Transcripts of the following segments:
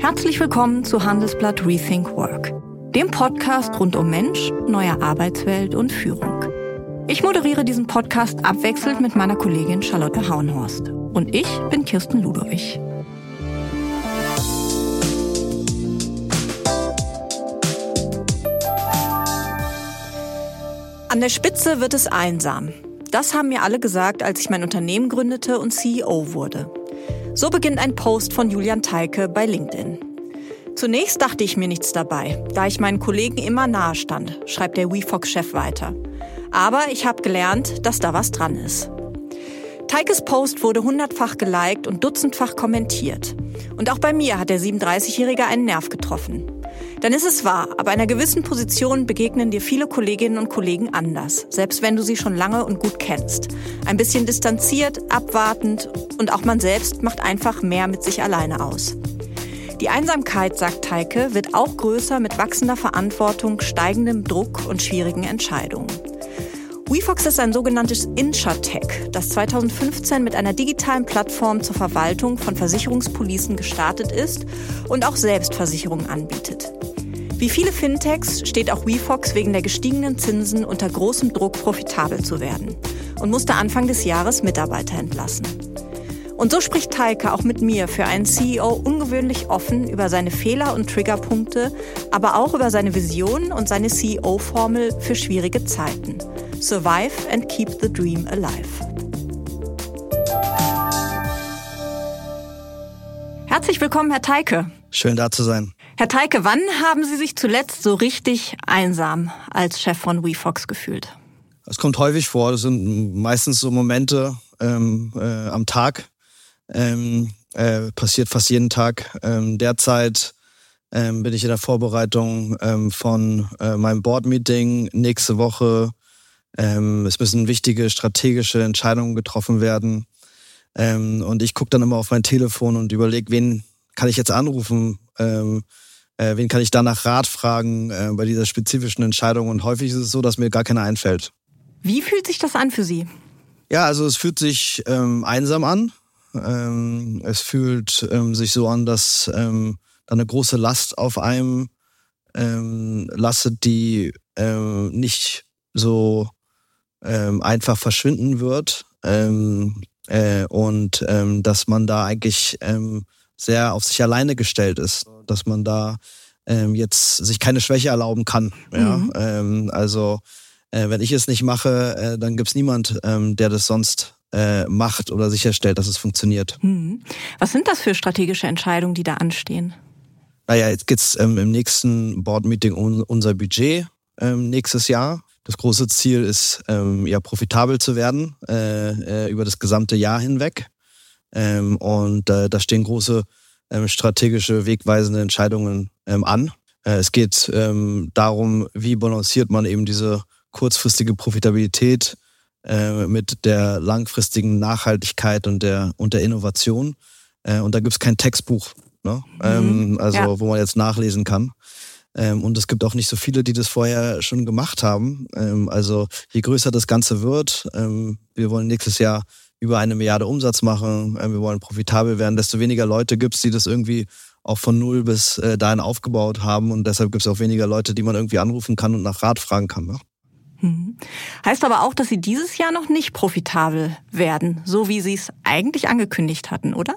Herzlich willkommen zu Handelsblatt Rethink Work, dem Podcast rund um Mensch, neue Arbeitswelt und Führung. Ich moderiere diesen Podcast abwechselnd mit meiner Kollegin Charlotte Hauenhorst. Und ich bin Kirsten Ludowig. An der Spitze wird es einsam. Das haben mir alle gesagt, als ich mein Unternehmen gründete und CEO wurde. So beginnt ein Post von Julian Teike bei LinkedIn. Zunächst dachte ich mir nichts dabei, da ich meinen Kollegen immer nahe stand, schreibt der WeFox-Chef weiter. Aber ich habe gelernt, dass da was dran ist. Teikes Post wurde hundertfach geliked und dutzendfach kommentiert. Und auch bei mir hat der 37-Jährige einen Nerv getroffen. Dann ist es wahr, ab einer gewissen Position begegnen dir viele Kolleginnen und Kollegen anders, selbst wenn du sie schon lange und gut kennst. Ein bisschen distanziert, abwartend und auch man selbst macht einfach mehr mit sich alleine aus. Die Einsamkeit, sagt Teike, wird auch größer mit wachsender Verantwortung, steigendem Druck und schwierigen Entscheidungen. WeFox ist ein sogenanntes InsurTech, das 2015 mit einer digitalen Plattform zur Verwaltung von Versicherungspolicen gestartet ist und auch Selbstversicherungen anbietet. Wie viele Fintechs steht auch WeFox wegen der gestiegenen Zinsen unter großem Druck, profitabel zu werden und musste Anfang des Jahres Mitarbeiter entlassen. Und so spricht Teike auch mit mir für einen CEO ungewöhnlich offen über seine Fehler und Triggerpunkte, aber auch über seine Vision und seine CEO-Formel für schwierige Zeiten. Survive and Keep the Dream Alive. Herzlich willkommen, Herr Teike. Schön da zu sein. Herr Teike, wann haben Sie sich zuletzt so richtig einsam als Chef von WeFox gefühlt? Es kommt häufig vor. Das sind meistens so Momente ähm, äh, am Tag. Ähm, äh, passiert fast jeden Tag. Ähm, derzeit ähm, bin ich in der Vorbereitung ähm, von äh, meinem Board-Meeting nächste Woche ähm, es müssen wichtige strategische Entscheidungen getroffen werden. Und ich gucke dann immer auf mein Telefon und überlege, wen kann ich jetzt anrufen? Äh, wen kann ich danach Rat fragen äh, bei dieser spezifischen Entscheidung? Und häufig ist es so, dass mir gar keiner einfällt. Wie fühlt sich das an für Sie? Ja, also es fühlt sich ähm, einsam an. Ähm, es fühlt ähm, sich so an, dass ähm, da eine große Last auf einem ähm, lastet, die ähm, nicht so ähm, einfach verschwinden wird äh, und dass man da eigentlich sehr auf sich alleine gestellt ist, dass man da ähm, jetzt sich keine Schwäche erlauben kann. Ja? Mhm. Ähm, also äh, wenn ich es nicht mache, äh, dann gibt's niemand, ähm, der das sonst äh, macht oder sicherstellt, dass es funktioniert. Mhm. Was sind das für strategische Entscheidungen, die da anstehen? Naja, jetzt geht's ähm, im nächsten Board-Meeting um unser Budget ähm, nächstes Jahr. Das große Ziel ist, ähm, ja, profitabel zu werden äh, äh, über das gesamte Jahr hinweg. Ähm, und äh, da stehen große ähm, strategische, wegweisende Entscheidungen ähm, an. Äh, es geht ähm, darum, wie balanciert man eben diese kurzfristige Profitabilität äh, mit der langfristigen Nachhaltigkeit und der, und der Innovation. Äh, und da gibt's kein Textbuch, ne? Mhm. Ähm, also ja. wo man jetzt nachlesen kann. Ähm, und es gibt auch nicht so viele, die das vorher schon gemacht haben. Also je größer das Ganze wird, wir wollen nächstes Jahr über eine Milliarde Umsatz machen, äh, wir wollen profitabel werden, desto weniger Leute gibt es, die das irgendwie auch von null bis äh, dahin aufgebaut haben. Und deshalb gibt es auch weniger Leute, die man irgendwie anrufen kann und nach Rat fragen kann. Ne? Hm. Heißt aber auch, dass Sie dieses Jahr noch nicht profitabel werden, so wie Sie es eigentlich angekündigt hatten, oder?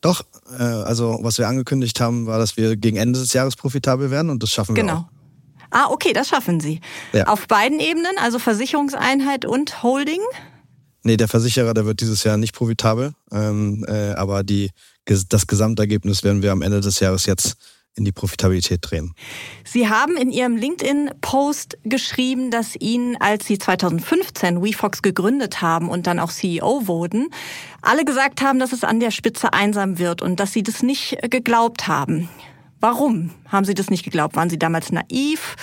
Doch, äh, also was wir angekündigt haben, war, dass wir gegen Ende des Jahres profitabel werden und das schaffen wir genau. Ah, okay, das schaffen Sie. Ja. Auf beiden Ebenen, also Versicherungseinheit und Holding? Nee, der Versicherer, der wird dieses Jahr nicht profitabel, ähm, äh, aber die, das Gesamtergebnis werden wir am Ende des Jahres jetzt in die Profitabilität drehen. Sie haben in Ihrem LinkedIn-Post geschrieben, dass Ihnen, als Sie 2015 WeFox gegründet haben und dann auch CEO wurden, alle gesagt haben, dass es an der Spitze einsam wird und dass Sie das nicht geglaubt haben. Warum haben Sie das nicht geglaubt? Waren Sie damals naiv?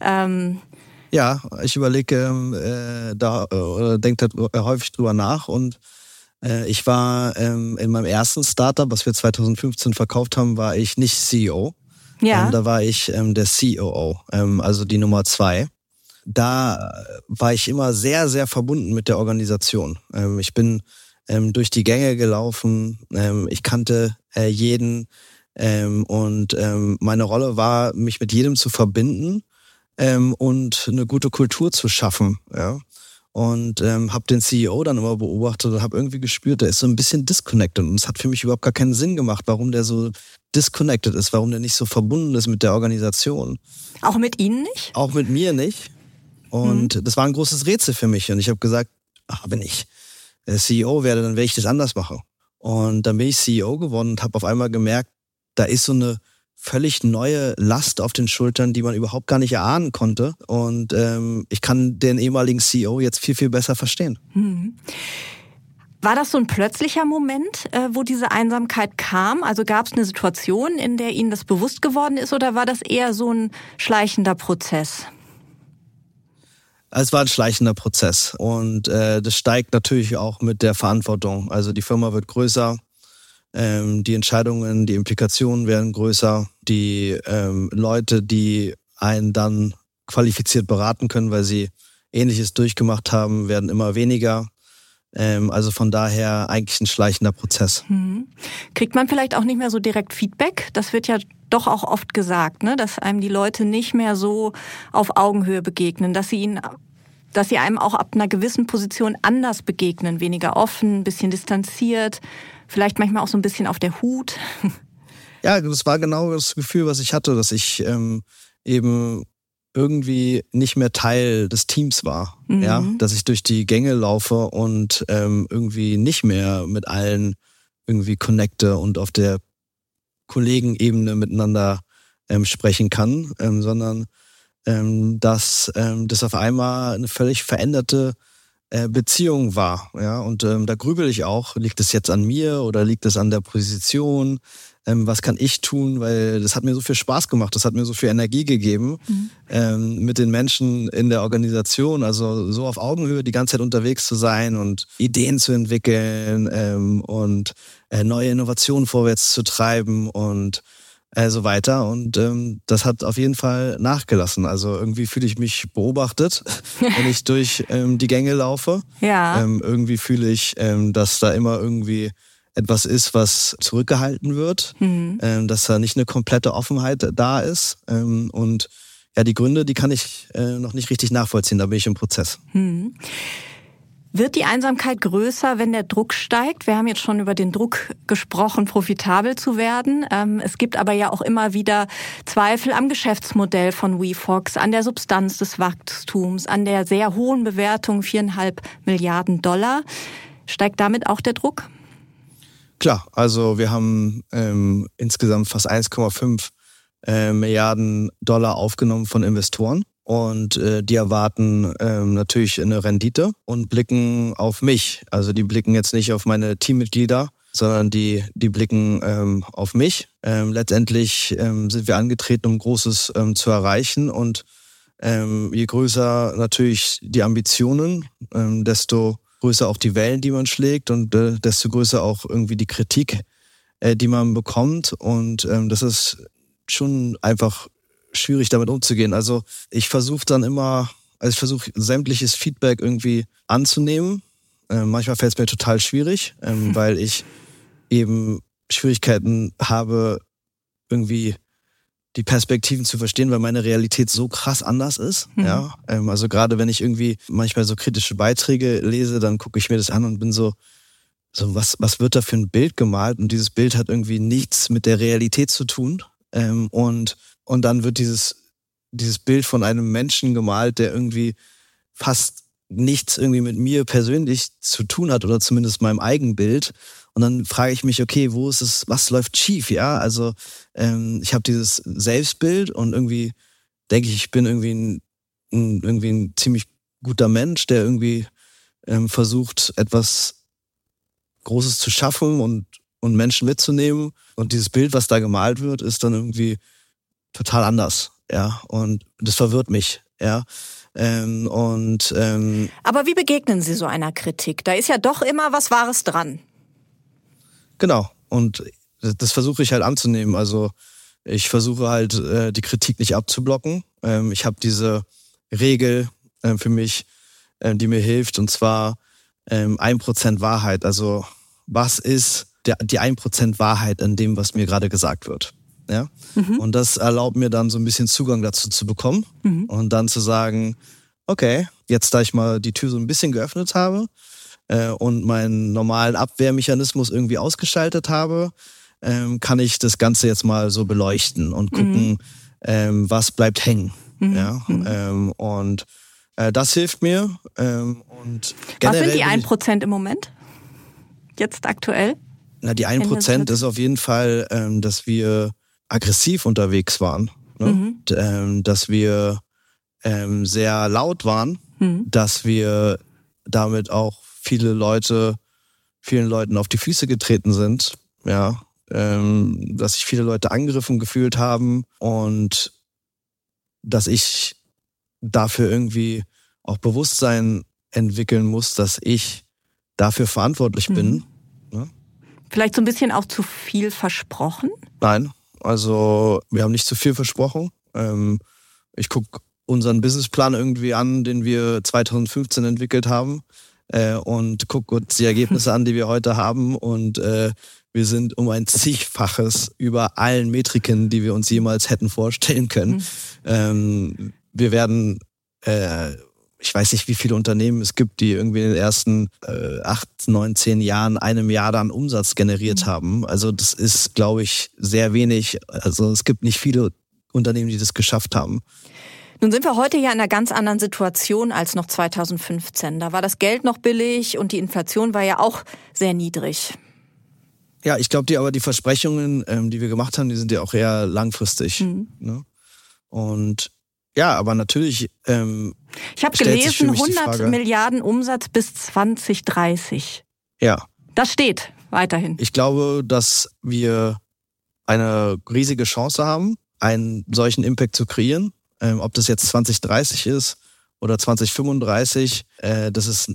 Ähm ja, ich überlege äh, da äh, denke da häufig drüber nach und äh, ich war ähm, in meinem ersten Startup, was wir 2015 verkauft haben, war ich nicht CEO. Ja. Ähm, da war ich ähm, der COO, ähm, also die Nummer zwei. Da war ich immer sehr, sehr verbunden mit der Organisation. Ähm, ich bin ähm, durch die Gänge gelaufen. Ähm, ich kannte äh, jeden. Ähm, und ähm, meine Rolle war, mich mit jedem zu verbinden ähm, und eine gute Kultur zu schaffen. Ja? Und ähm, habe den CEO dann immer beobachtet und habe irgendwie gespürt, der ist so ein bisschen disconnected. Und es hat für mich überhaupt gar keinen Sinn gemacht, warum der so disconnected ist, warum der nicht so verbunden ist mit der Organisation. Auch mit Ihnen nicht? Auch mit mir nicht. Und mhm. das war ein großes Rätsel für mich. Und ich habe gesagt, ach, wenn ich CEO werde, dann werde ich das anders machen. Und dann bin ich CEO geworden und habe auf einmal gemerkt, da ist so eine völlig neue Last auf den Schultern, die man überhaupt gar nicht erahnen konnte. Und ähm, ich kann den ehemaligen CEO jetzt viel, viel besser verstehen. Mhm. War das so ein plötzlicher Moment, äh, wo diese Einsamkeit kam? Also gab es eine Situation, in der Ihnen das bewusst geworden ist, oder war das eher so ein schleichender Prozess? Es war ein schleichender Prozess und äh, das steigt natürlich auch mit der Verantwortung. Also die Firma wird größer, ähm, die Entscheidungen, die Implikationen werden größer, die ähm, Leute, die einen dann qualifiziert beraten können, weil sie Ähnliches durchgemacht haben, werden immer weniger. Ähm, also von daher eigentlich ein schleichender Prozess. Hm. Kriegt man vielleicht auch nicht mehr so direkt Feedback? Das wird ja doch auch oft gesagt, ne? dass einem die Leute nicht mehr so auf Augenhöhe begegnen, dass sie ihnen dass sie einem auch ab einer gewissen Position anders begegnen, weniger offen, ein bisschen distanziert, vielleicht manchmal auch so ein bisschen auf der Hut. Ja, das war genau das Gefühl, was ich hatte, dass ich ähm, eben irgendwie nicht mehr Teil des Teams war. Mhm. Ja, dass ich durch die Gänge laufe und ähm, irgendwie nicht mehr mit allen irgendwie connecte und auf der Kollegenebene miteinander ähm, sprechen kann, ähm, sondern ähm, dass ähm, das auf einmal eine völlig veränderte äh, Beziehung war. Ja, und ähm, da grübel ich auch, liegt es jetzt an mir oder liegt es an der Position? Ähm, was kann ich tun? Weil das hat mir so viel Spaß gemacht, das hat mir so viel Energie gegeben mhm. ähm, mit den Menschen in der Organisation. Also so auf Augenhöhe die ganze Zeit unterwegs zu sein und Ideen zu entwickeln ähm, und äh, neue Innovationen vorwärts zu treiben und äh, so weiter. Und ähm, das hat auf jeden Fall nachgelassen. Also irgendwie fühle ich mich beobachtet, wenn ich durch ähm, die Gänge laufe. Ja. Ähm, irgendwie fühle ich, ähm, dass da immer irgendwie etwas ist, was zurückgehalten wird, mhm. ähm, dass da nicht eine komplette Offenheit da ist. Ähm, und ja, die Gründe, die kann ich äh, noch nicht richtig nachvollziehen, da bin ich im Prozess. Mhm. Wird die Einsamkeit größer, wenn der Druck steigt? Wir haben jetzt schon über den Druck gesprochen, profitabel zu werden. Ähm, es gibt aber ja auch immer wieder Zweifel am Geschäftsmodell von WeFox, an der Substanz des Wachstums, an der sehr hohen Bewertung, viereinhalb Milliarden Dollar. Steigt damit auch der Druck? Klar, also wir haben ähm, insgesamt fast 1,5 äh, Milliarden Dollar aufgenommen von Investoren. Und äh, die erwarten ähm, natürlich eine Rendite und blicken auf mich. Also die blicken jetzt nicht auf meine Teammitglieder, sondern die, die blicken ähm, auf mich. Ähm, letztendlich ähm, sind wir angetreten, um Großes ähm, zu erreichen. Und ähm, je größer natürlich die Ambitionen, ähm, desto größer auch die Wellen, die man schlägt und äh, desto größer auch irgendwie die Kritik, äh, die man bekommt. Und ähm, das ist schon einfach schwierig damit umzugehen. Also ich versuche dann immer, also ich versuche sämtliches Feedback irgendwie anzunehmen. Äh, manchmal fällt es mir total schwierig, ähm, weil ich eben Schwierigkeiten habe, irgendwie die Perspektiven zu verstehen, weil meine Realität so krass anders ist. Mhm. Ja, ähm, also gerade wenn ich irgendwie manchmal so kritische Beiträge lese, dann gucke ich mir das an und bin so, so was, was wird da für ein Bild gemalt? Und dieses Bild hat irgendwie nichts mit der Realität zu tun. Ähm, und und dann wird dieses, dieses Bild von einem Menschen gemalt, der irgendwie fast nichts irgendwie mit mir persönlich zu tun hat oder zumindest meinem Eigenbild. Und dann frage ich mich, okay, wo ist es, was läuft schief? Ja, also ähm, ich habe dieses Selbstbild und irgendwie denke ich, ich bin irgendwie ein, ein, irgendwie ein ziemlich guter Mensch, der irgendwie ähm, versucht, etwas Großes zu schaffen und, und Menschen mitzunehmen. Und dieses Bild, was da gemalt wird, ist dann irgendwie total anders, ja. Und das verwirrt mich, ja. Ähm, und ähm, aber wie begegnen Sie so einer Kritik? Da ist ja doch immer was Wahres dran. Genau. Und das versuche ich halt anzunehmen. Also ich versuche halt äh, die Kritik nicht abzublocken. Ähm, ich habe diese Regel äh, für mich, äh, die mir hilft, und zwar ähm, ein Prozent Wahrheit. Also was ist der, die 1% Wahrheit an dem, was mir gerade gesagt wird. Ja? Mhm. Und das erlaubt mir dann so ein bisschen Zugang dazu zu bekommen mhm. und dann zu sagen, okay, jetzt da ich mal die Tür so ein bisschen geöffnet habe äh, und meinen normalen Abwehrmechanismus irgendwie ausgeschaltet habe, ähm, kann ich das Ganze jetzt mal so beleuchten und gucken, mhm. ähm, was bleibt hängen. Mhm. Ja? Mhm. Ähm, und äh, das hilft mir. Ähm, und was sind die 1% im Moment? Jetzt aktuell? Na, die 1% ist auf jeden Fall, ähm, dass wir aggressiv unterwegs waren. Ne? Mhm. Und, ähm, dass wir ähm, sehr laut waren, mhm. dass wir damit auch viele Leute, vielen Leuten auf die Füße getreten sind, ja, ähm, dass sich viele Leute angegriffen gefühlt haben und dass ich dafür irgendwie auch Bewusstsein entwickeln muss, dass ich dafür verantwortlich mhm. bin. Vielleicht so ein bisschen auch zu viel versprochen? Nein, also wir haben nicht zu viel versprochen. Ähm, ich gucke unseren Businessplan irgendwie an, den wir 2015 entwickelt haben äh, und gucke uns die Ergebnisse an, die wir heute haben und äh, wir sind um ein zigfaches über allen Metriken, die wir uns jemals hätten vorstellen können. Mhm. Ähm, wir werden äh, ich weiß nicht, wie viele Unternehmen es gibt, die irgendwie in den ersten äh, acht, neun, zehn Jahren einem Jahr dann Umsatz generiert mhm. haben. Also das ist, glaube ich, sehr wenig. Also es gibt nicht viele Unternehmen, die das geschafft haben. Nun sind wir heute ja in einer ganz anderen Situation als noch 2015. Da war das Geld noch billig und die Inflation war ja auch sehr niedrig. Ja, ich glaube, die aber die Versprechungen, ähm, die wir gemacht haben, die sind ja auch eher langfristig. Mhm. Ne? Und ja, aber natürlich. Ähm, ich habe gelesen, 100 Milliarden Umsatz bis 2030. Ja. Das steht weiterhin. Ich glaube, dass wir eine riesige Chance haben, einen solchen Impact zu kreieren. Ähm, ob das jetzt 2030 ist oder 2035, äh, das ist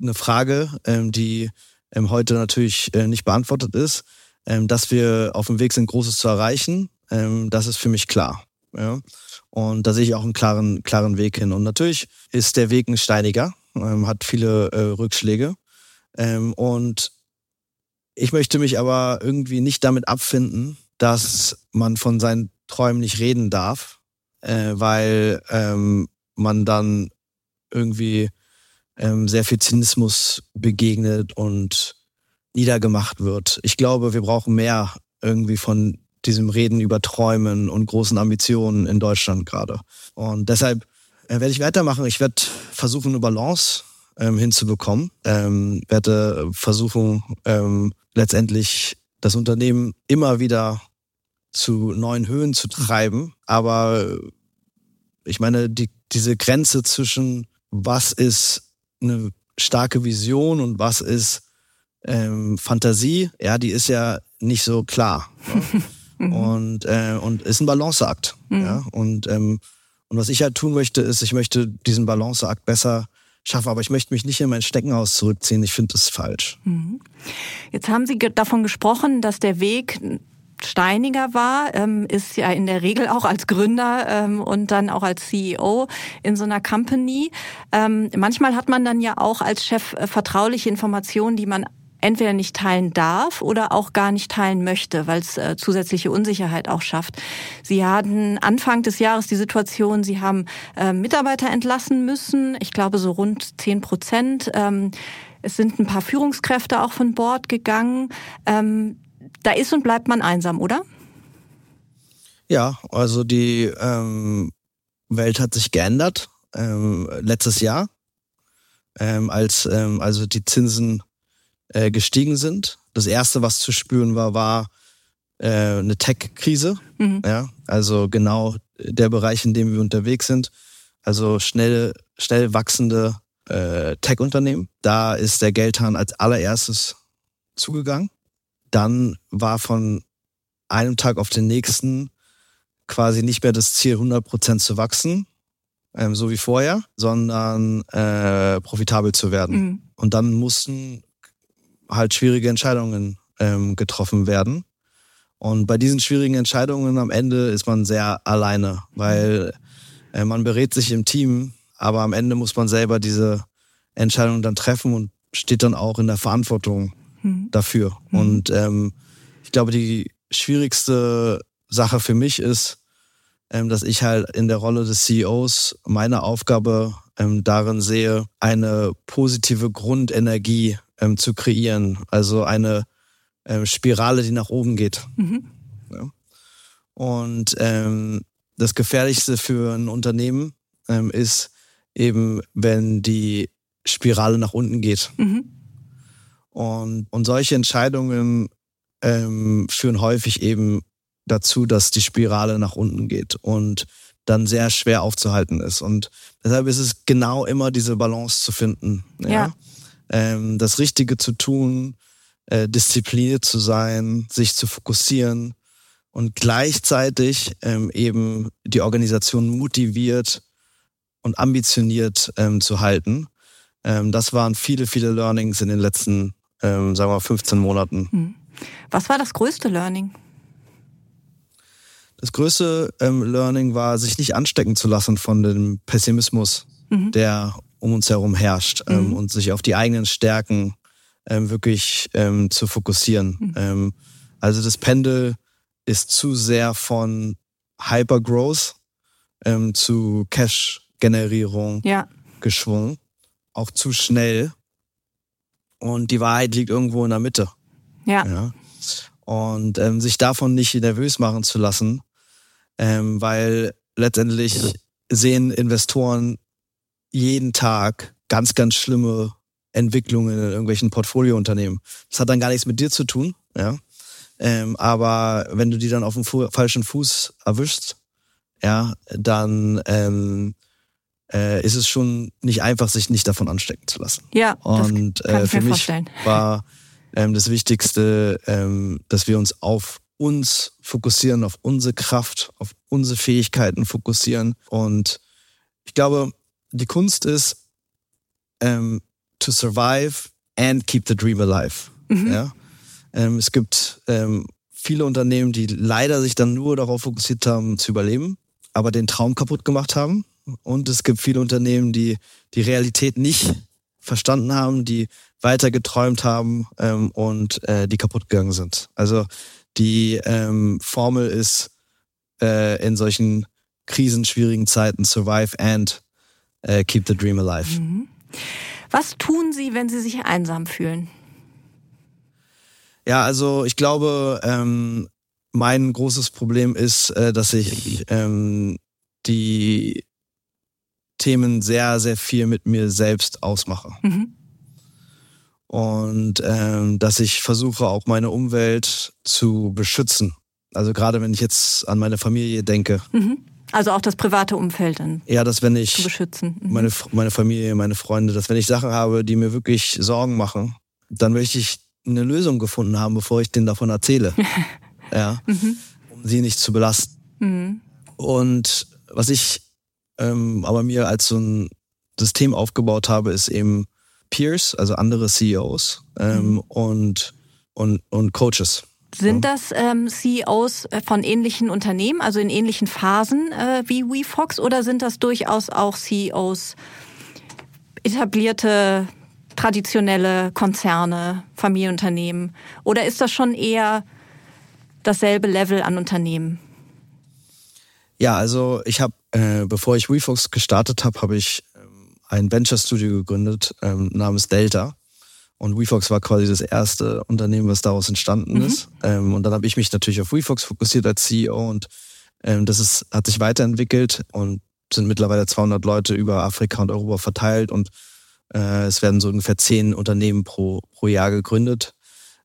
eine Frage, ähm, die ähm, heute natürlich äh, nicht beantwortet ist. Ähm, dass wir auf dem Weg sind, Großes zu erreichen, ähm, das ist für mich klar. Ja. Und da sehe ich auch einen klaren, klaren Weg hin. Und natürlich ist der Weg ein steiniger, ähm, hat viele äh, Rückschläge. Ähm, und ich möchte mich aber irgendwie nicht damit abfinden, dass man von seinen Träumen nicht reden darf, äh, weil ähm, man dann irgendwie ähm, sehr viel Zynismus begegnet und niedergemacht wird. Ich glaube, wir brauchen mehr irgendwie von diesem Reden über Träumen und großen Ambitionen in Deutschland gerade. Und deshalb äh, werde ich weitermachen. Ich werde versuchen, eine Balance ähm, hinzubekommen. Ähm, werde versuchen, ähm, letztendlich das Unternehmen immer wieder zu neuen Höhen zu treiben. Aber äh, ich meine, die, diese Grenze zwischen was ist eine starke Vision und was ist ähm, Fantasie, ja, die ist ja nicht so klar. Ne? Mhm. Und, äh, und ist ein Balanceakt. Mhm. Ja? Und, ähm, und was ich halt tun möchte, ist, ich möchte diesen Balanceakt besser schaffen, aber ich möchte mich nicht in mein Steckenhaus zurückziehen. Ich finde das falsch. Mhm. Jetzt haben Sie davon gesprochen, dass der Weg steiniger war, ähm, ist ja in der Regel auch als Gründer ähm, und dann auch als CEO in so einer Company. Ähm, manchmal hat man dann ja auch als Chef äh, vertrauliche Informationen, die man entweder nicht teilen darf oder auch gar nicht teilen möchte, weil es äh, zusätzliche Unsicherheit auch schafft. Sie hatten Anfang des Jahres die Situation, Sie haben äh, Mitarbeiter entlassen müssen, ich glaube so rund zehn Prozent. Ähm, es sind ein paar Führungskräfte auch von Bord gegangen. Ähm, da ist und bleibt man einsam, oder? Ja, also die ähm, Welt hat sich geändert ähm, letztes Jahr, ähm, als ähm, also die Zinsen äh, gestiegen sind. Das erste, was zu spüren war, war äh, eine Tech-Krise. Mhm. Ja, also genau der Bereich, in dem wir unterwegs sind. Also schnell, schnell wachsende äh, Tech-Unternehmen. Da ist der Geldhahn als allererstes zugegangen. Dann war von einem Tag auf den nächsten quasi nicht mehr das Ziel, 100 Prozent zu wachsen, ähm, so wie vorher, sondern äh, profitabel zu werden. Mhm. Und dann mussten halt schwierige Entscheidungen ähm, getroffen werden. Und bei diesen schwierigen Entscheidungen am Ende ist man sehr alleine, weil äh, man berät sich im Team, aber am Ende muss man selber diese Entscheidung dann treffen und steht dann auch in der Verantwortung mhm. dafür. Mhm. Und ähm, ich glaube, die schwierigste Sache für mich ist, ähm, dass ich halt in der Rolle des CEOs meine Aufgabe ähm, darin sehe, eine positive Grundenergie ähm, zu kreieren. Also eine ähm, Spirale, die nach oben geht. Mhm. Ja. Und ähm, das Gefährlichste für ein Unternehmen ähm, ist eben, wenn die Spirale nach unten geht. Mhm. Und, und solche Entscheidungen ähm, führen häufig eben dazu, dass die Spirale nach unten geht und dann sehr schwer aufzuhalten ist. Und deshalb ist es genau immer diese Balance zu finden. Ja. ja. Ähm, das Richtige zu tun, äh, diszipliniert zu sein, sich zu fokussieren und gleichzeitig ähm, eben die Organisation motiviert und ambitioniert ähm, zu halten. Ähm, das waren viele, viele Learnings in den letzten, ähm, sagen wir mal, 15 Monaten. Hm. Was war das größte Learning? Das größte ähm, Learning war, sich nicht anstecken zu lassen von dem Pessimismus, mhm. der um uns herum herrscht ähm, mhm. und sich auf die eigenen Stärken ähm, wirklich ähm, zu fokussieren. Mhm. Ähm, also das Pendel ist zu sehr von Hypergrowth ähm, zu Cash-Generierung ja. geschwungen, auch zu schnell. Und die Wahrheit liegt irgendwo in der Mitte. Ja. ja. Und ähm, sich davon nicht nervös machen zu lassen, ähm, weil letztendlich sehen Investoren jeden Tag ganz, ganz schlimme Entwicklungen in irgendwelchen Portfoliounternehmen. Das hat dann gar nichts mit dir zu tun, ja. Ähm, aber wenn du die dann auf dem Fu falschen Fuß erwischst, ja, dann ähm, äh, ist es schon nicht einfach, sich nicht davon anstecken zu lassen. Ja, und das kann äh, für mich vorstellen. war ähm, das Wichtigste, ähm, dass wir uns auf uns fokussieren, auf unsere Kraft, auf unsere Fähigkeiten fokussieren. Und ich glaube, die Kunst ist, ähm, to survive and keep the dream alive. Mhm. Ja? Ähm, es gibt ähm, viele Unternehmen, die leider sich dann nur darauf fokussiert haben, zu überleben, aber den Traum kaputt gemacht haben. Und es gibt viele Unternehmen, die die Realität nicht verstanden haben, die weiter geträumt haben ähm, und äh, die kaputt gegangen sind. Also die ähm, Formel ist äh, in solchen krisenschwierigen Zeiten survive and äh, keep the dream alive. Mhm. Was tun Sie, wenn Sie sich einsam fühlen? Ja, also ich glaube, ähm, mein großes Problem ist, äh, dass ich ähm, die Themen sehr, sehr viel mit mir selbst ausmache. Mhm und ähm, dass ich versuche auch meine Umwelt zu beschützen. Also gerade wenn ich jetzt an meine Familie denke. Mhm. Also auch das private Umfeld dann. Ja, dass wenn ich zu beschützen. Mhm. meine meine Familie, meine Freunde, dass wenn ich Sachen habe, die mir wirklich Sorgen machen, dann möchte ich eine Lösung gefunden haben, bevor ich denen davon erzähle. ja, mhm. um sie nicht zu belasten. Mhm. Und was ich ähm, aber mir als so ein System aufgebaut habe, ist eben Peers, also andere CEOs ähm, mhm. und, und, und Coaches. Sind das ähm, CEOs äh, von ähnlichen Unternehmen, also in ähnlichen Phasen äh, wie WeFox, oder sind das durchaus auch CEOs etablierte, traditionelle Konzerne, Familienunternehmen? Oder ist das schon eher dasselbe Level an Unternehmen? Ja, also ich habe, äh, bevor ich WeFox gestartet habe, habe ich ein Venture Studio gegründet ähm, namens Delta. Und WeFox war quasi das erste Unternehmen, was daraus entstanden mhm. ist. Ähm, und dann habe ich mich natürlich auf WeFox fokussiert als CEO und ähm, das ist, hat sich weiterentwickelt und sind mittlerweile 200 Leute über Afrika und Europa verteilt und äh, es werden so ungefähr zehn Unternehmen pro, pro Jahr gegründet,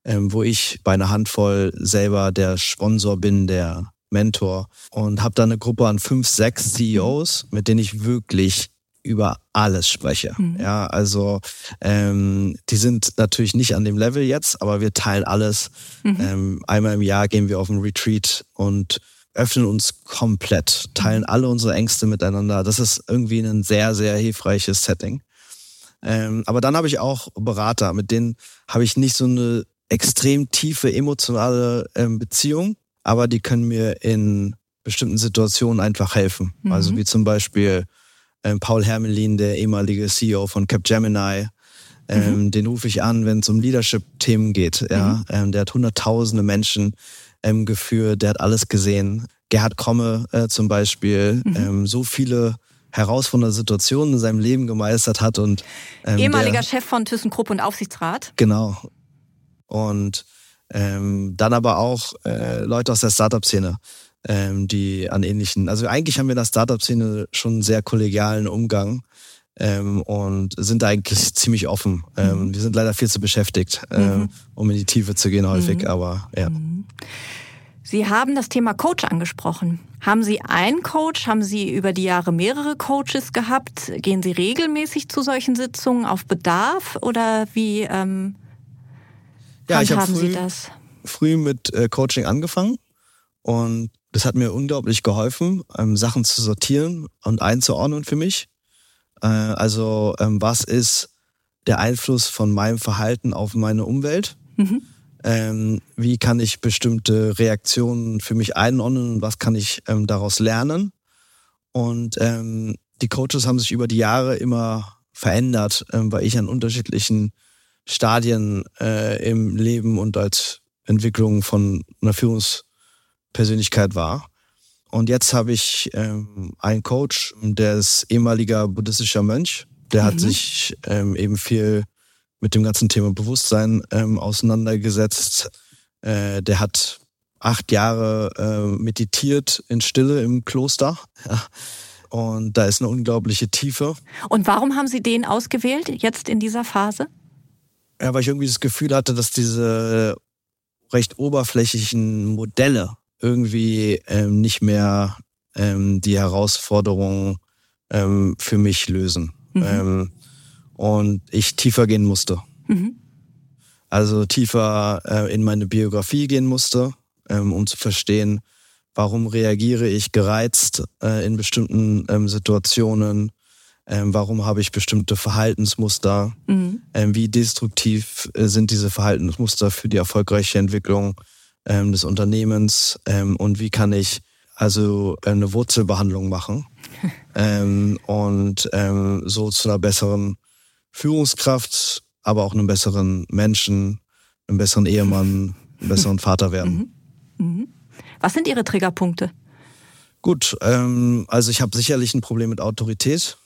ähm, wo ich bei einer Handvoll selber der Sponsor bin, der Mentor und habe da eine Gruppe an fünf, sechs CEOs, mit denen ich wirklich über alles spreche. Mhm. Ja, also ähm, die sind natürlich nicht an dem Level jetzt, aber wir teilen alles. Mhm. Ähm, einmal im Jahr gehen wir auf einen Retreat und öffnen uns komplett, teilen mhm. alle unsere Ängste miteinander. Das ist irgendwie ein sehr, sehr hilfreiches Setting. Ähm, aber dann habe ich auch Berater, mit denen habe ich nicht so eine extrem tiefe emotionale ähm, Beziehung, aber die können mir in bestimmten Situationen einfach helfen. Also mhm. Also wie zum Beispiel ähm, Paul Hermelin, der ehemalige CEO von Capgemini, Ähm, mhm. Den rufe ich an, wenn es um Leadership-Themen geht. Ja? Mhm. Ähm, der hat hunderttausende Menschen ähm, geführt, der hat alles gesehen. Gerhard Komme äh, zum Beispiel, mhm. ähm, so viele herausfordernde Situationen in seinem Leben gemeistert hat und ähm, ehemaliger der, Chef von ThyssenKrupp und Aufsichtsrat. Genau. Und ähm, dann aber auch äh, Leute aus der Startup-Szene, ähm, die an ähnlichen, also eigentlich haben wir in der Startup-Szene schon einen sehr kollegialen Umgang ähm, und sind eigentlich ziemlich offen. Ähm, mhm. Wir sind leider viel zu beschäftigt, ähm, mhm. um in die Tiefe zu gehen häufig, mhm. aber ja. Mhm. Sie haben das Thema Coach angesprochen. Haben Sie einen Coach? Haben Sie über die Jahre mehrere Coaches gehabt? Gehen Sie regelmäßig zu solchen Sitzungen auf Bedarf oder wie ähm, ja, ich habe früh, früh mit äh, Coaching angefangen und das hat mir unglaublich geholfen, ähm, Sachen zu sortieren und einzuordnen für mich. Äh, also ähm, was ist der Einfluss von meinem Verhalten auf meine Umwelt? Mhm ähm, wie kann ich bestimmte Reaktionen für mich einordnen und was kann ich ähm, daraus lernen. Und ähm, die Coaches haben sich über die Jahre immer verändert, ähm, weil ich an unterschiedlichen Stadien äh, im Leben und als Entwicklung von einer Führungspersönlichkeit war. Und jetzt habe ich ähm, einen Coach, der ist ehemaliger buddhistischer Mönch. Der mhm. hat sich ähm, eben viel mit dem ganzen Thema Bewusstsein ähm, auseinandergesetzt. Äh, der hat acht Jahre äh, meditiert in Stille im Kloster. Ja. Und da ist eine unglaubliche Tiefe. Und warum haben Sie den ausgewählt, jetzt in dieser Phase? Ja, weil ich irgendwie das Gefühl hatte, dass diese recht oberflächlichen Modelle irgendwie ähm, nicht mehr ähm, die Herausforderungen ähm, für mich lösen. Mhm. Ähm, und ich tiefer gehen musste. Mhm. Also tiefer äh, in meine Biografie gehen musste, ähm, um zu verstehen, warum reagiere ich gereizt äh, in bestimmten ähm, Situationen, ähm, warum habe ich bestimmte Verhaltensmuster, mhm. Ähm, wie destruktiv äh, sind diese Verhaltensmuster für die erfolgreiche Entwicklung ähm, des Unternehmens ähm, und wie kann ich also eine Wurzelbehandlung machen und so zu einer besseren Führungskraft, aber auch einen besseren Menschen, einen besseren Ehemann, einen besseren Vater werden. Mhm. Mhm. Was sind Ihre Triggerpunkte? Gut, ähm, also ich habe sicherlich ein Problem mit Autorität.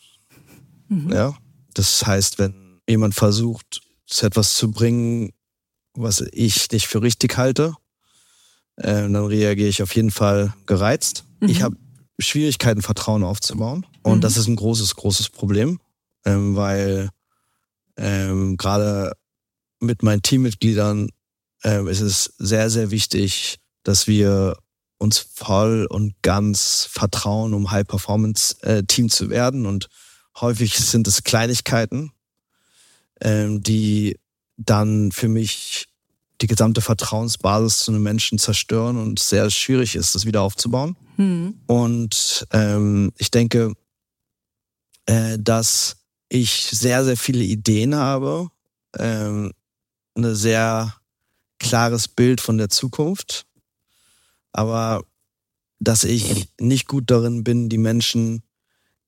Mhm. Ja, das heißt, wenn jemand versucht, etwas zu bringen, was ich nicht für richtig halte, äh, dann reagiere ich auf jeden Fall gereizt. Mhm. Ich habe Schwierigkeiten, Vertrauen aufzubauen. Und mhm. das ist ein großes, großes Problem, ähm, weil ähm, Gerade mit meinen Teammitgliedern ähm, ist es sehr, sehr wichtig, dass wir uns voll und ganz vertrauen, um High-Performance-Team äh, zu werden. Und häufig sind es Kleinigkeiten, ähm, die dann für mich die gesamte Vertrauensbasis zu einem Menschen zerstören und sehr schwierig ist, das wieder aufzubauen. Hm. Und ähm, ich denke, äh, dass ich sehr, sehr viele Ideen habe, ähm, ein sehr klares Bild von der Zukunft, aber dass ich nicht gut darin bin, die Menschen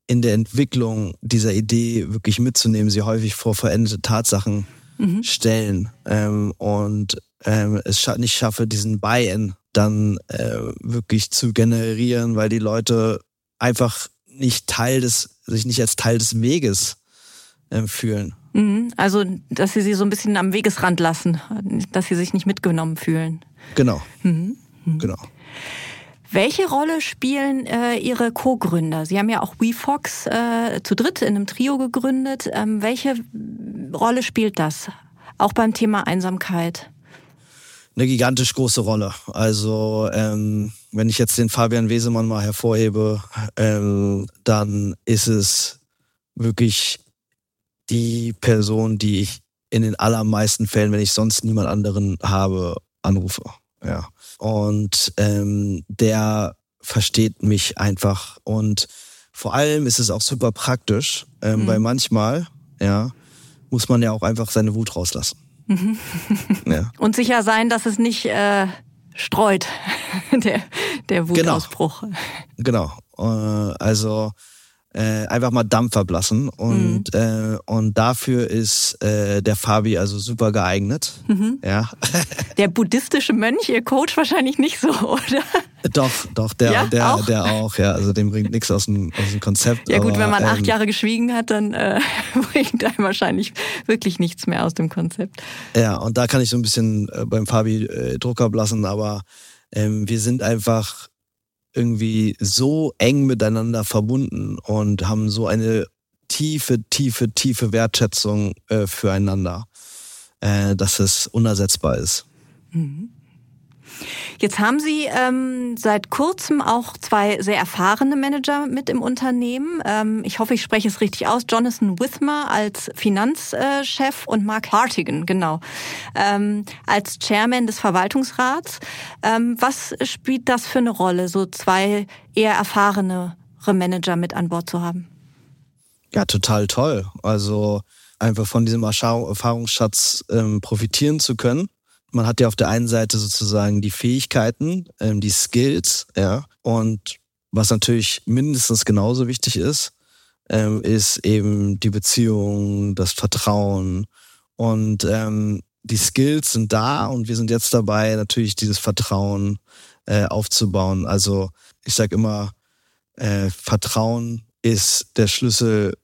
in der Entwicklung dieser Idee wirklich mitzunehmen, sie häufig vor veränderte Tatsachen mhm. stellen ähm, und ähm, es nicht schaffe, diesen Buy-in dann äh, wirklich zu generieren, weil die Leute einfach nicht Teil des, sich nicht als Teil des Weges äh, fühlen. Mhm. Also, dass sie sie so ein bisschen am Wegesrand lassen, dass sie sich nicht mitgenommen fühlen. Genau. Mhm. Mhm. Genau. Welche Rolle spielen äh, Ihre Co-Gründer? Sie haben ja auch WeFox äh, zu dritt in einem Trio gegründet. Ähm, welche Rolle spielt das? Auch beim Thema Einsamkeit? Eine gigantisch große Rolle. Also ähm, wenn ich jetzt den Fabian Wesemann mal hervorhebe, ähm, dann ist es wirklich die Person, die ich in den allermeisten Fällen, wenn ich sonst niemand anderen habe, anrufe. Ja. Und ähm, der versteht mich einfach. Und vor allem ist es auch super praktisch, ähm, mhm. weil manchmal, ja, muss man ja auch einfach seine Wut rauslassen. Mhm. ja. Und sicher sein, dass es nicht äh, streut, der, der Wutausbruch. Genau. genau. Äh, also äh, einfach mal Dampf verblassen. Und, mhm. äh, und dafür ist äh, der Fabi also super geeignet. Mhm. Ja. Der buddhistische Mönch, ihr Coach wahrscheinlich nicht so, oder? Doch, doch, der, ja, der, auch? der auch, ja. Also dem bringt nichts aus dem, aus dem Konzept. Ja, gut, aber, wenn man acht ähm, Jahre geschwiegen hat, dann äh, bringt einem wahrscheinlich wirklich nichts mehr aus dem Konzept. Ja, und da kann ich so ein bisschen äh, beim Fabi äh, Druck ablassen, aber ähm, wir sind einfach irgendwie so eng miteinander verbunden und haben so eine tiefe, tiefe, tiefe Wertschätzung äh, füreinander, äh, dass es unersetzbar ist. Mhm. Jetzt haben Sie ähm, seit kurzem auch zwei sehr erfahrene Manager mit im Unternehmen. Ähm, ich hoffe, ich spreche es richtig aus. Jonathan Withmer als Finanzchef und Mark Hartigan, genau, ähm, als Chairman des Verwaltungsrats. Ähm, was spielt das für eine Rolle, so zwei eher erfahrenere Manager mit an Bord zu haben? Ja, total toll. Also einfach von diesem Erfahrungsschatz ähm, profitieren zu können man hat ja auf der einen Seite sozusagen die Fähigkeiten, ähm, die Skills, ja, und was natürlich mindestens genauso wichtig ist, ähm, ist eben die Beziehung, das Vertrauen und ähm, die Skills sind da und wir sind jetzt dabei, natürlich dieses Vertrauen äh, aufzubauen. Also ich sage immer, äh, Vertrauen ist der Schlüssel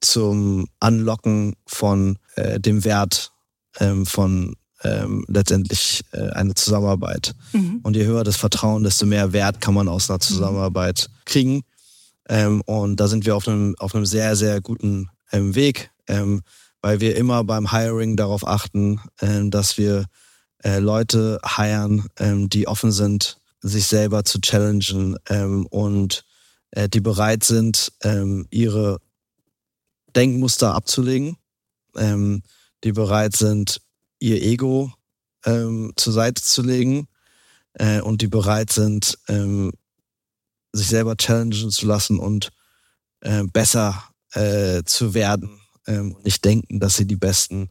zum Anlocken von äh, dem Wert ähm, von ähm, letztendlich äh, eine Zusammenarbeit. Mhm. Und je höher das Vertrauen, desto mehr Wert kann man aus einer Zusammenarbeit kriegen. Ähm, und da sind wir auf einem, auf einem sehr, sehr guten ähm, Weg, ähm, weil wir immer beim Hiring darauf achten, ähm, dass wir äh, Leute hiren, ähm, die offen sind, sich selber zu challengen und äh, die bereit sind, ihre Denkmuster abzulegen, die bereit sind, ihr Ego ähm, zur Seite zu legen äh, und die bereit sind, ähm, sich selber challengen zu lassen und äh, besser äh, zu werden ähm, und nicht denken, dass sie die Besten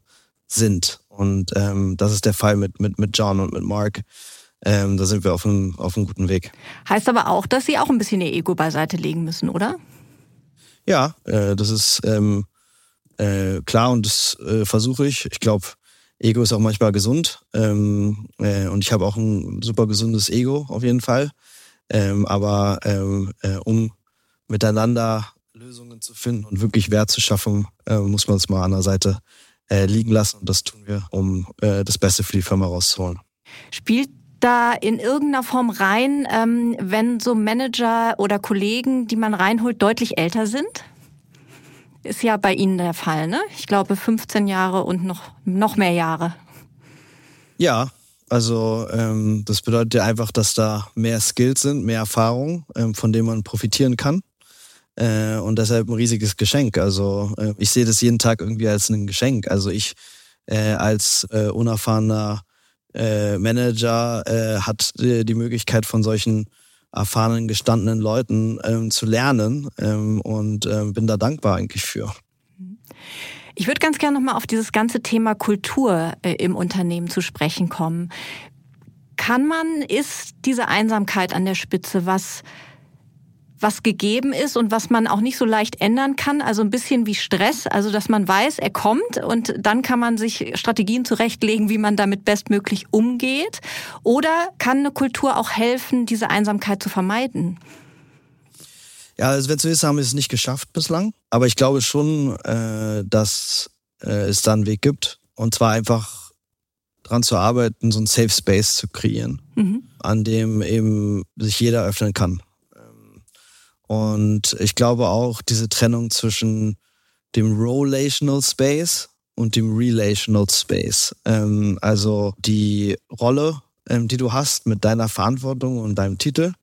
sind. Und ähm, das ist der Fall mit, mit, mit John und mit Mark. Ähm, da sind wir auf einem, auf einem guten Weg. Heißt aber auch, dass sie auch ein bisschen ihr Ego beiseite legen müssen, oder? Ja, äh, das ist ähm, äh, klar und das äh, versuche ich. Ich glaube, Ego ist auch manchmal gesund. Ähm, äh, und ich habe auch ein super gesundes Ego auf jeden Fall. Ähm, aber ähm, äh, um miteinander Lösungen zu finden und wirklich Wert zu schaffen, äh, muss man es mal an der Seite äh, liegen lassen. Und das tun wir, um äh, das Beste für die Firma rauszuholen. Spielt da in irgendeiner Form rein, ähm, wenn so Manager oder Kollegen, die man reinholt, deutlich älter sind? Ist ja bei Ihnen der Fall, ne? Ich glaube 15 Jahre und noch, noch mehr Jahre. Ja, also ähm, das bedeutet ja einfach, dass da mehr Skills sind, mehr Erfahrung, ähm, von denen man profitieren kann. Äh, und deshalb ein riesiges Geschenk. Also äh, ich sehe das jeden Tag irgendwie als ein Geschenk. Also ich äh, als äh, unerfahrener äh, Manager äh, hat die Möglichkeit von solchen erfahrenen, gestandenen Leuten ähm, zu lernen ähm, und ähm, bin da dankbar eigentlich für. Ich würde ganz gerne nochmal auf dieses ganze Thema Kultur äh, im Unternehmen zu sprechen kommen. Kann man, ist diese Einsamkeit an der Spitze was, was gegeben ist und was man auch nicht so leicht ändern kann. Also ein bisschen wie Stress, also dass man weiß, er kommt und dann kann man sich Strategien zurechtlegen, wie man damit bestmöglich umgeht. Oder kann eine Kultur auch helfen, diese Einsamkeit zu vermeiden? Ja, also wenn es so haben wir es nicht geschafft bislang. Aber ich glaube schon, äh, dass äh, es da einen Weg gibt. Und zwar einfach dran zu arbeiten, so einen Safe Space zu kreieren, mhm. an dem eben sich jeder öffnen kann. Und ich glaube auch diese Trennung zwischen dem Relational Space und dem Relational Space. Ähm, also die Rolle, ähm, die du hast mit deiner Verantwortung und deinem Titel,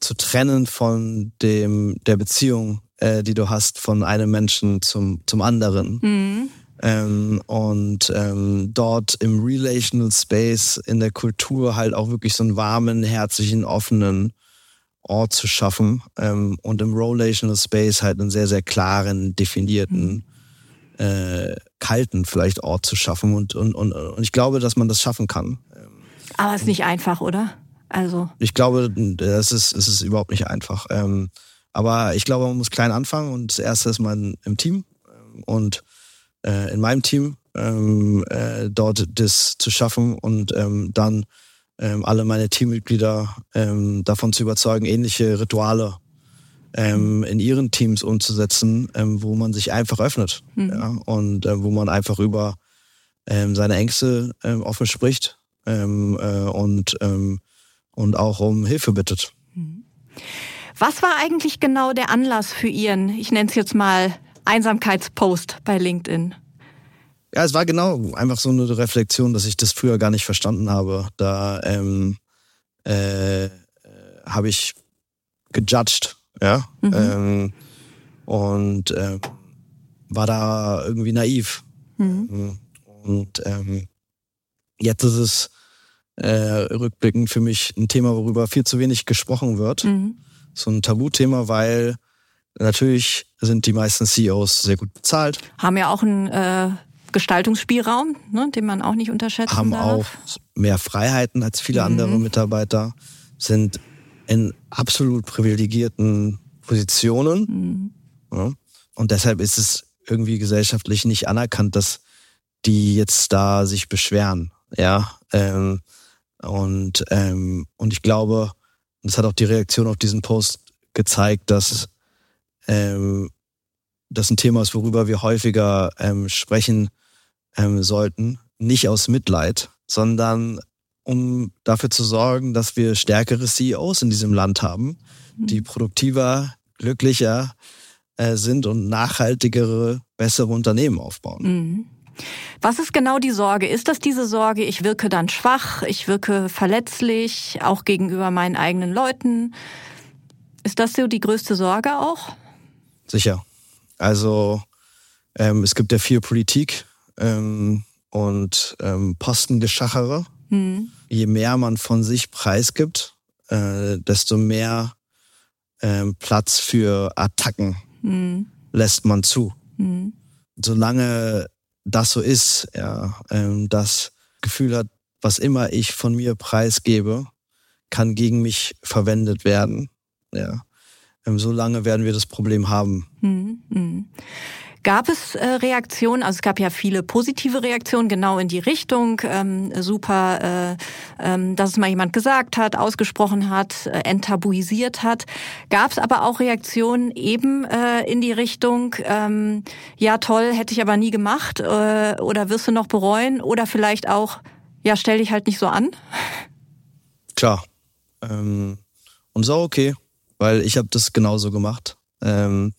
zu trennen von dem der Beziehung, äh, die du hast von einem Menschen zum zum anderen. Mhm. Ähm, und ähm, dort im Relational Space in der Kultur halt auch wirklich so einen warmen, herzlichen, offenen Ort zu schaffen ähm, und im Relational Space halt einen sehr, sehr klaren, definierten, mhm. äh, kalten vielleicht Ort zu schaffen. Und, und, und, und ich glaube, dass man das schaffen kann. Aber es ist nicht einfach, oder? Also. Ich glaube, es ist, es ist überhaupt nicht einfach. Ähm, Aber ich glaube, man muss klein anfangen und das erste ist man im Team und äh, in meinem Team ähm, äh, dort das zu schaffen und ähm, dann ähm, alle meine Teammitglieder ähm, davon zu überzeugen, ähnliche Rituale ähm, in ihren Teams umzusetzen, ähm, wo man sich einfach öffnet mhm. ja, und äh, wo man einfach über ähm, seine Ängste ähm, offen spricht ähm, äh, und, ähm, und auch um Hilfe bittet. Mhm. Was war eigentlich genau der Anlass für Ihren, ich nenne es jetzt mal, Einsamkeitspost bei LinkedIn? Ja, es war genau einfach so eine Reflexion, dass ich das früher gar nicht verstanden habe. Da ähm, äh, habe ich gejudged, ja, mhm. ähm, und äh, war da irgendwie naiv. Mhm. Ähm, und ähm, jetzt ist es äh, rückblickend für mich ein Thema, worüber viel zu wenig gesprochen wird. Mhm. So ein Tabuthema, weil natürlich sind die meisten CEOs sehr gut bezahlt. Haben ja auch ein äh, Gestaltungsspielraum, ne, den man auch nicht unterschätzen haben darf. Haben auch mehr Freiheiten als viele mhm. andere Mitarbeiter, sind in absolut privilegierten Positionen. Mhm. Ja, und deshalb ist es irgendwie gesellschaftlich nicht anerkannt, dass die jetzt da sich beschweren. Ja, ähm, und, ähm, und ich glaube, das hat auch die Reaktion auf diesen Post gezeigt, dass ähm, das ein Thema ist, worüber wir häufiger ähm, sprechen ähm, sollten. Nicht aus Mitleid, sondern um dafür zu sorgen, dass wir stärkere CEOs in diesem Land haben, die mhm. produktiver, glücklicher äh, sind und nachhaltigere, bessere Unternehmen aufbauen. Mhm. Was ist genau die Sorge? Ist das diese Sorge, ich wirke dann schwach, ich wirke verletzlich, auch gegenüber meinen eigenen Leuten? Ist das so die größte Sorge auch? Sicher. Also ähm, es gibt ja viel Politik ähm, und ähm, Postengeschachere. Mhm. Je mehr man von sich preisgibt, äh, desto mehr ähm, Platz für Attacken mhm. lässt man zu. Mhm. Solange das so ist, ja, ähm, das Gefühl hat, was immer ich von mir preisgebe, kann gegen mich verwendet werden. Ja. Ähm, so lange werden wir das Problem haben. Mhm. mhm. Gab es äh, Reaktionen? Also es gab ja viele positive Reaktionen genau in die Richtung. Ähm, super, äh, ähm, dass es mal jemand gesagt hat, ausgesprochen hat, äh, enttabuisiert hat. Gab es aber auch Reaktionen eben äh, in die Richtung, ähm, ja toll, hätte ich aber nie gemacht äh, oder wirst du noch bereuen oder vielleicht auch, ja stell dich halt nicht so an? Klar. Ähm, und so okay, weil ich habe das genauso gemacht, ähm,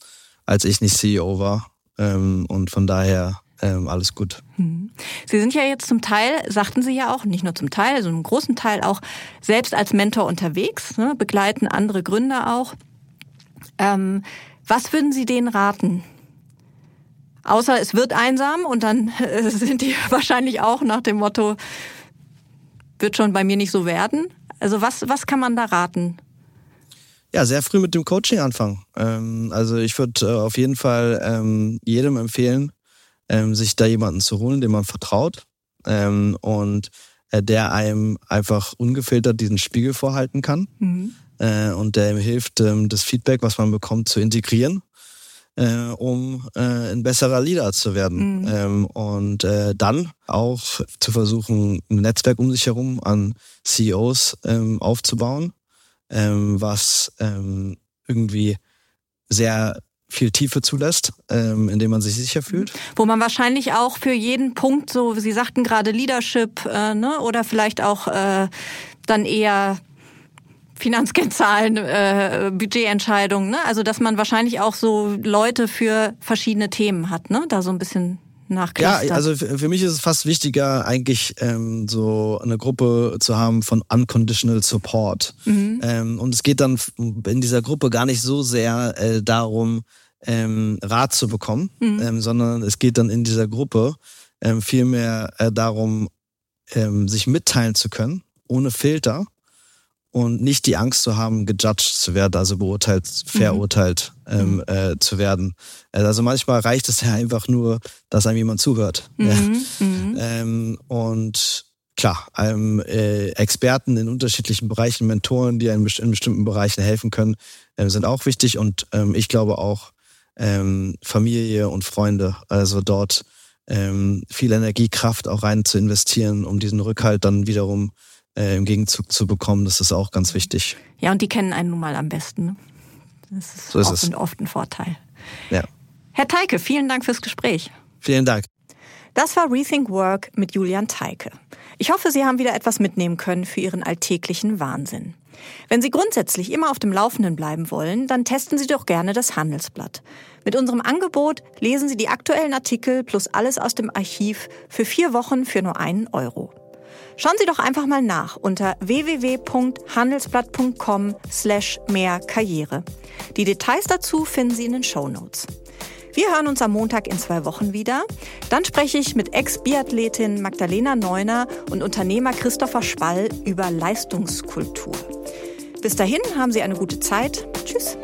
als ich nicht CEO war. Ähm, und von daher ähm, alles gut. Hm. Sie sind ja jetzt zum Teil, sagten Sie ja auch, nicht nur zum Teil, sondern im großen Teil auch selbst als Mentor unterwegs, ne, begleiten andere Gründer auch. Ähm, was würden Sie denen raten? Außer es wird einsam und dann äh, sind die wahrscheinlich auch nach dem Motto, wird schon bei mir nicht so werden. Also was, was kann man da raten? Ja, sehr früh mit dem Coaching anfangen. Ähm, also ich würde äh, auf jeden Fall ähm, jedem empfehlen, ähm, sich da jemanden zu holen, dem man vertraut ähm, und äh, der einem einfach ungefiltert diesen Spiegel vorhalten kann mhm. äh, und der ihm hilft, ähm, das Feedback, was man bekommt, zu integrieren. Äh, um äh, ein besserer Leader zu werden. Mhm. Ähm, und äh, dann auch zu versuchen, ein Netzwerk um sich herum an CEOs aufzubauen, ähm, was ähm, irgendwie sehr viel Tiefe zulässt, ähm, indem man sich sicher fühlt. Wo man wahrscheinlich auch für jeden Punkt, so Sie sagten gerade Leadership, äh, ne, oder vielleicht auch äh, dann eher Finanzkennzahlen, äh, Budgetentscheidungen, ne? Also dass man wahrscheinlich auch so Leute für verschiedene Themen hat, ne? Da so ein bisschen nachklustert. Ja, also für mich ist es fast wichtiger, eigentlich ähm, so eine Gruppe zu haben von Unconditional Support. Mhm. Ähm, und es geht dann in dieser Gruppe gar nicht so sehr äh, darum, ähm, Rat zu bekommen, mhm. ähm, sondern es geht dann in dieser Gruppe ähm, vielmehr äh, darum, ähm, sich mitteilen zu können, ohne Filter und nicht die Angst zu haben, gejudged zu werden, also beurteilt, verurteilt mhm. ähm, äh, zu werden. Äh, also manchmal reicht es ja einfach nur, dass einem jemand zuhört. Mhm. Ja. Mhm. Ähm, und klar, ähm, äh, Experten in unterschiedlichen Bereichen, Mentoren, die in, in bestimmten Bereichen helfen können, äh, sind auch wichtig. Und ähm, ich glaube auch ähm, Familie und Freunde, also dort ähm, viel Energie, Kraft auch rein zu investieren, um diesen Rückhalt dann wiederum äh, im Gegenzug zu bekommen, das ist auch ganz wichtig. Ja, und die kennen einen nun mal am besten. Ne? Das ist, so ist es. oft ein Vorteil. Ja. Herr Teike, vielen Dank fürs Gespräch. Vielen Dank. Das war Rethink Work mit Julian Teike. Ich hoffe, Sie haben wieder etwas mitnehmen können für Ihren alltäglichen Wahnsinn. Wenn Sie grundsätzlich immer auf dem Laufenden bleiben wollen, dann testen Sie doch gerne das Handelsblatt. Mit unserem Angebot lesen Sie die aktuellen Artikel plus alles aus dem Archiv für vier Wochen für nur einen Euro. Schauen Sie doch einfach mal nach unter www.handelsblatt.com slash mehr Karriere. Die Details dazu finden Sie in den Show Notes. Wir hören uns am Montag in zwei Wochen wieder. Dann spreche ich mit Ex-Biathletin Magdalena Neuner und Unternehmer Christopher Spall über Leistungskultur. Bis dahin haben Sie eine gute Zeit. Tschüss.